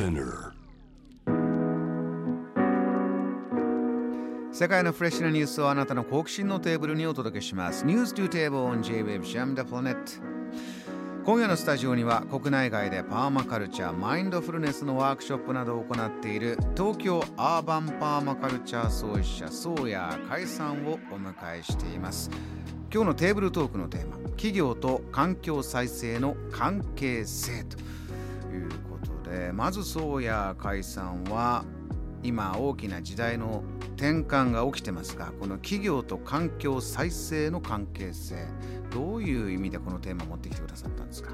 Spinner 世界のフレッシュなニュースをあなたの好奇心のテーブルにお届けします。News to Table on J-Wave Jam the Planet 今夜のスタジオには国内外でパーマカルチャーマインドフルネスのワークショップなどを行っている東京アーバンパーマカルチャー創始者宗谷海さんをお迎えしています。今日のテーブルトークのテーマ企業と環境再生の関係性ということでまず宗谷海さんは今大きな時代の転換が起きてますがこの企業と環境再生の関係性どういう意味でこのテーマを持ってきてくださったんですか？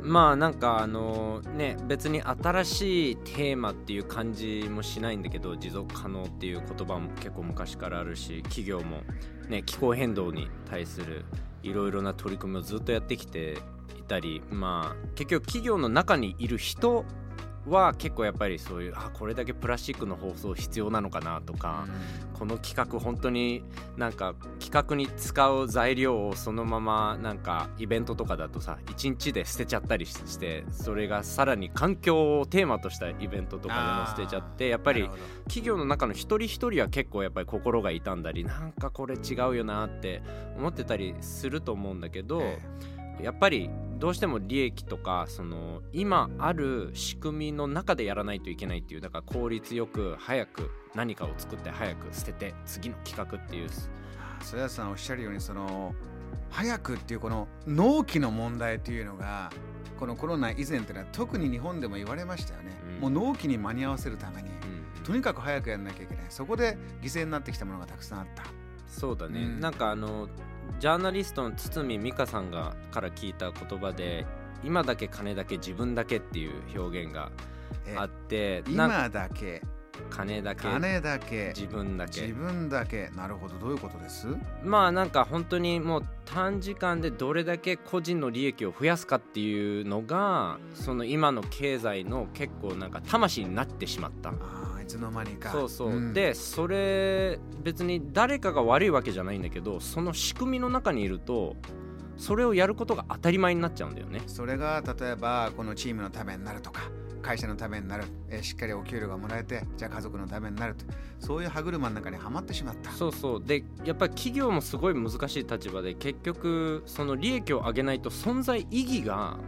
まあなんかあのね別に新しいテーマっていう感じもしないんだけど持続可能っていう言葉も結構昔からあるし企業もね気候変動に対するいろいろな取り組みをずっとやってきていたりまあ結局企業の中にいる人は結構やっぱりそういうあこれだけプラスチックの包装必要なのかなとか、この企画本当になんか企画に使う材料をそのままなんかイベントとかだとさ1日で捨てちゃったりしてそれがさらに環境をテーマとしたイベントとかでも捨てちゃってやっぱり企業の中の一人一人は結構やっぱり心が痛んだりなんかこれ違うよなって思ってたりすると思うんだけど、えやっぱりどうしても利益とかその今ある仕組みの中でやらないといけないっていうだから効率よく早く何かを作って早く捨てて次の企画っていう。曽谷さんおっしゃるようにその早くっていうこの納期の問題というのがこのコロナ以前というのは特に日本でも言われましたよね、うん。もう納期に間に合わせるために。うん。とにかく早くやらなきゃいけない。そこで犠牲になってきたものがたくさんあった。そうだね、うん。なんかあのジャーナリストの堤美香さんがから聞いた言葉で今だけ金だけ自分だけっていう表現がえあって今だけ。金だけ金だけ。自分だけ。自分だけ。なるほど。どういうことです？まあなんか本当にもう短時間でどれだけ個人の利益を増やすかっていうのがその今の経済の結構なんか魂になってしまったいつの間にか。そうそう、ん。でそれ別に誰かが悪いわけじゃないんだけどその仕組みの中にいるとそれをやることが当たり前になっちゃうんだよね。それが例えばこのチームのためになるとか会社のためになる、えーしっかりお給料がもらえてじゃあ家族のためになると。そういう歯車の中にはまってしまった。そうそう。でやっぱり企業もすごい難しい立場で結局その利益を上げないと存在意義が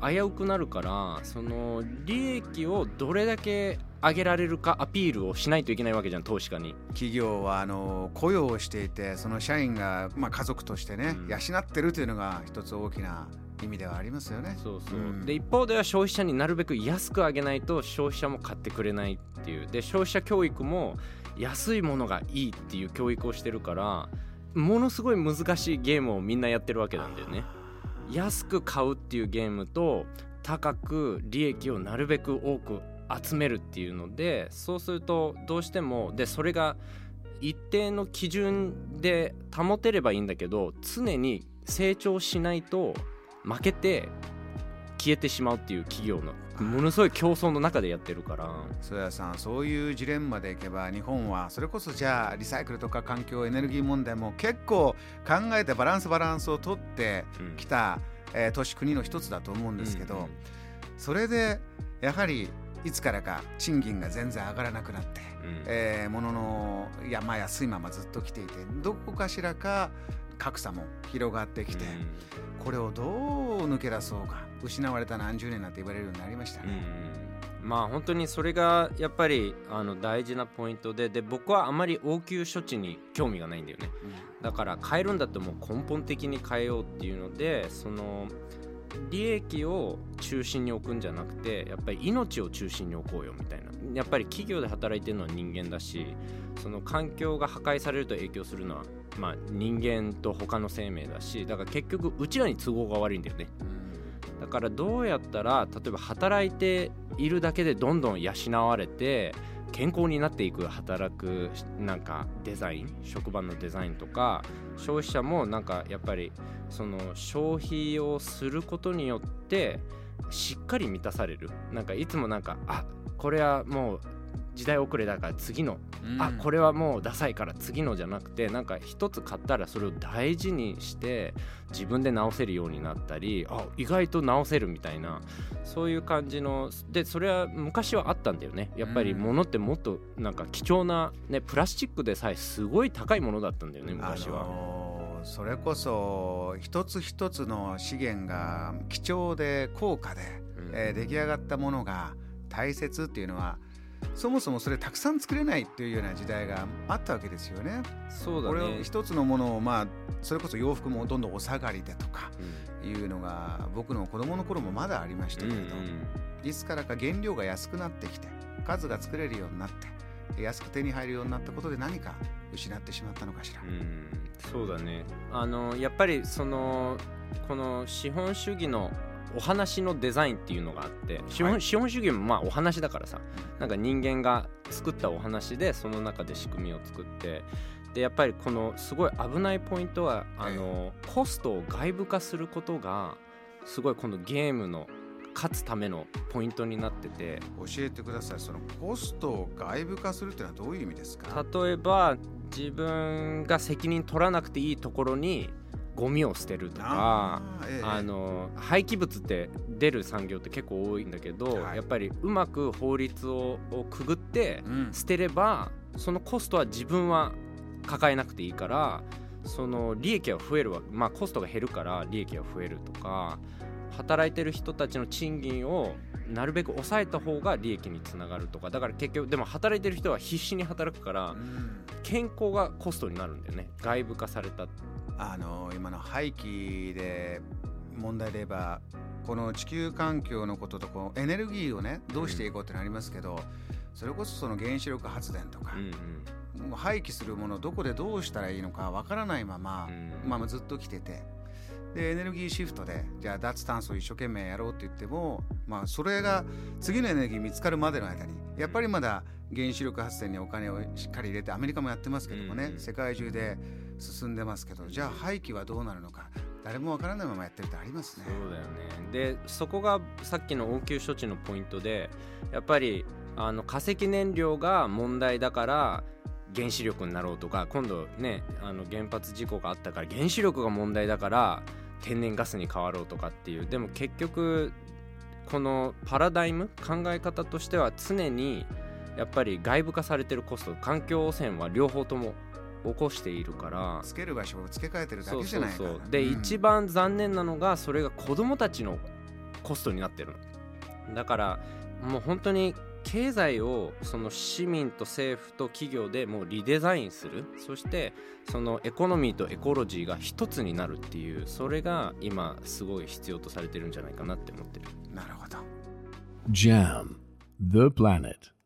危うくなるからその利益をどれだけ上げられるかアピールをしないといけないわけじゃん投資家に。企業はあの雇用をしていてその社員が、まあ、家族としてね、うん。養ってるというのが一つ大きな意味ではありますよね。そうそう、うん。で一方では消費者になるべく安く上げないと消費者も買ってくれないっていう。で消費者教育も安いものがいいっていう教育をしてるからものすごい難しいゲームをみんなやってるわけなんだよね。安く買うっていうゲームと高く利益をなるべく多く集めるっていうのでそうするとどうしてもでそれが一定の基準で保てればいいんだけど常に成長しないと負けて消えてしまうっていう企業のものすごい競争の中でやってるから。曽谷さんそういうジレンマでいけば日本はそれこそじゃあリサイクルとか環境エネルギー問題も結構考えてバランスバランスをとってうん。きた、えー都市国の一つだと思うんですけど、うんうん。それでやはりいつからか賃金が全然上がらなくなって、うん。えー物のいやまあ安いままずっと来ていてどこかしらか格差も広がってきて、これをどう抜け出そうか失われた何十年なんて言われるようになりましたうんね。うん。まあ本当にそれがやっぱりあの大事なポイントでで僕はあまり応急処置に興味がないんだよね。だから変えるんだってもう根本的に変えようっていうのでその利益を中心に置くんじゃなくてやっぱり命を中心に置こうよみたいな。やっぱり企業で働いてるのは人間だしその環境が破壊されると影響するのは、まあ、人間と他の生命だしだから結局うちらに都合が悪いんだよね。だからどうやったら例えば働いているだけでどんどん養われて健康になっていく働くなんかデザイン職場のデザインとか消費者もなんかやっぱりその消費をすることによってしっかり満たされる。なんかいつもなんかあこれはもう時代遅れだから次の、うん。あこれはもうダサいから次のじゃなくてなんか一つ買ったらそれを大事にして自分で直せるようになったりあ意外と直せるみたいなそういう感じのでそれは昔はあったんだよね。やっぱりうん。物ってもっとなんか貴重な、ね、プラスチックでさえすごい高いものだったんだよね昔は。あのーそれこそ一つ一つの資源が貴重で高価で、うん。えー出来上がったものが大切っていうのはそもそもそれたくさん作れないっていうような時代があったわけですよね。そうだこれをね一つのものをまあそれこそ洋服もどんどんお下がりでとかうん。いうのが僕の子供の頃もまだありましたうんけれど、いつからか原料が安くなってきて数が作れるようになって安く手に入るようになったことで何か失ってしまったのかしら。うん。そうだね。あのやっぱりそのこの資本主義のお話のデザインっていうのがあって資本,、はい。資本主義もまあお話だからさなんか人間が作ったお話でその中で仕組みを作ってでやっぱりこのすごい危ないポイントはあの、コストを外部化することがすごいこのゲームの勝つためのポイントになってて。教えてください。そのコストを外部化するっていうのはどういう意味ですか？例えば自分が責任取らなくていいところにゴミを捨てるとかあの廃棄物って出る産業って結構多いんだけど、はい。やっぱりうまく法律ををくぐってうん。捨てればそのコストは自分は抱えなくていいからその利益は増えるわまあコストが減るから利益が増えるとか働いてる人たちの賃金をなるべく抑えた方が利益につながるとかだから結局でも働いてる人は必死に働くからうん。健康がコストになるんだよね。外部化されたあの今の廃棄で問題で言えばこの地球環境のこととこうエネルギーをねどうしていこうってなりますけど、それこそその原子力発電とかもう廃棄するものをどこでどうしたらいいのかわからないまま、うん。まあ、ずっと来てて。でエネルギーシフトでじゃあ脱炭素を一生懸命やろうって言っても、まあ、それが次のエネルギー見つかるまでの間にやっぱりまだ原子力発電にお金をしっかり入れてアメリカもやってますけどもね、うん。世界中で進んでますけどじゃあ廃棄はどうなるのか誰もわからないままやってるってありますね。そうだよね。でそこがさっきの応急処置のポイントでやっぱりあの化石燃料が問題だから原子力になろうとか今度ねあの原発事故があったから原子力が問題だから天然ガスに変わろうとかっていう。でも結局このパラダイム考え方としては常にやっぱり外部化されてるコスト環境汚染は両方とも起こしているからつける場所を付け替えてるだそうそうけじゃないかそう。で、うん。一番残念なのがそれが子供たちのコストになってるの。だからもう本当に経済をその市民と政府と企業でもうリデザインする。そしてそのエコノミーとエコロジーが一つになるっていう。それが今すごい必要とされてるんじゃないかなって思ってる。なるほど。Jam, the planet.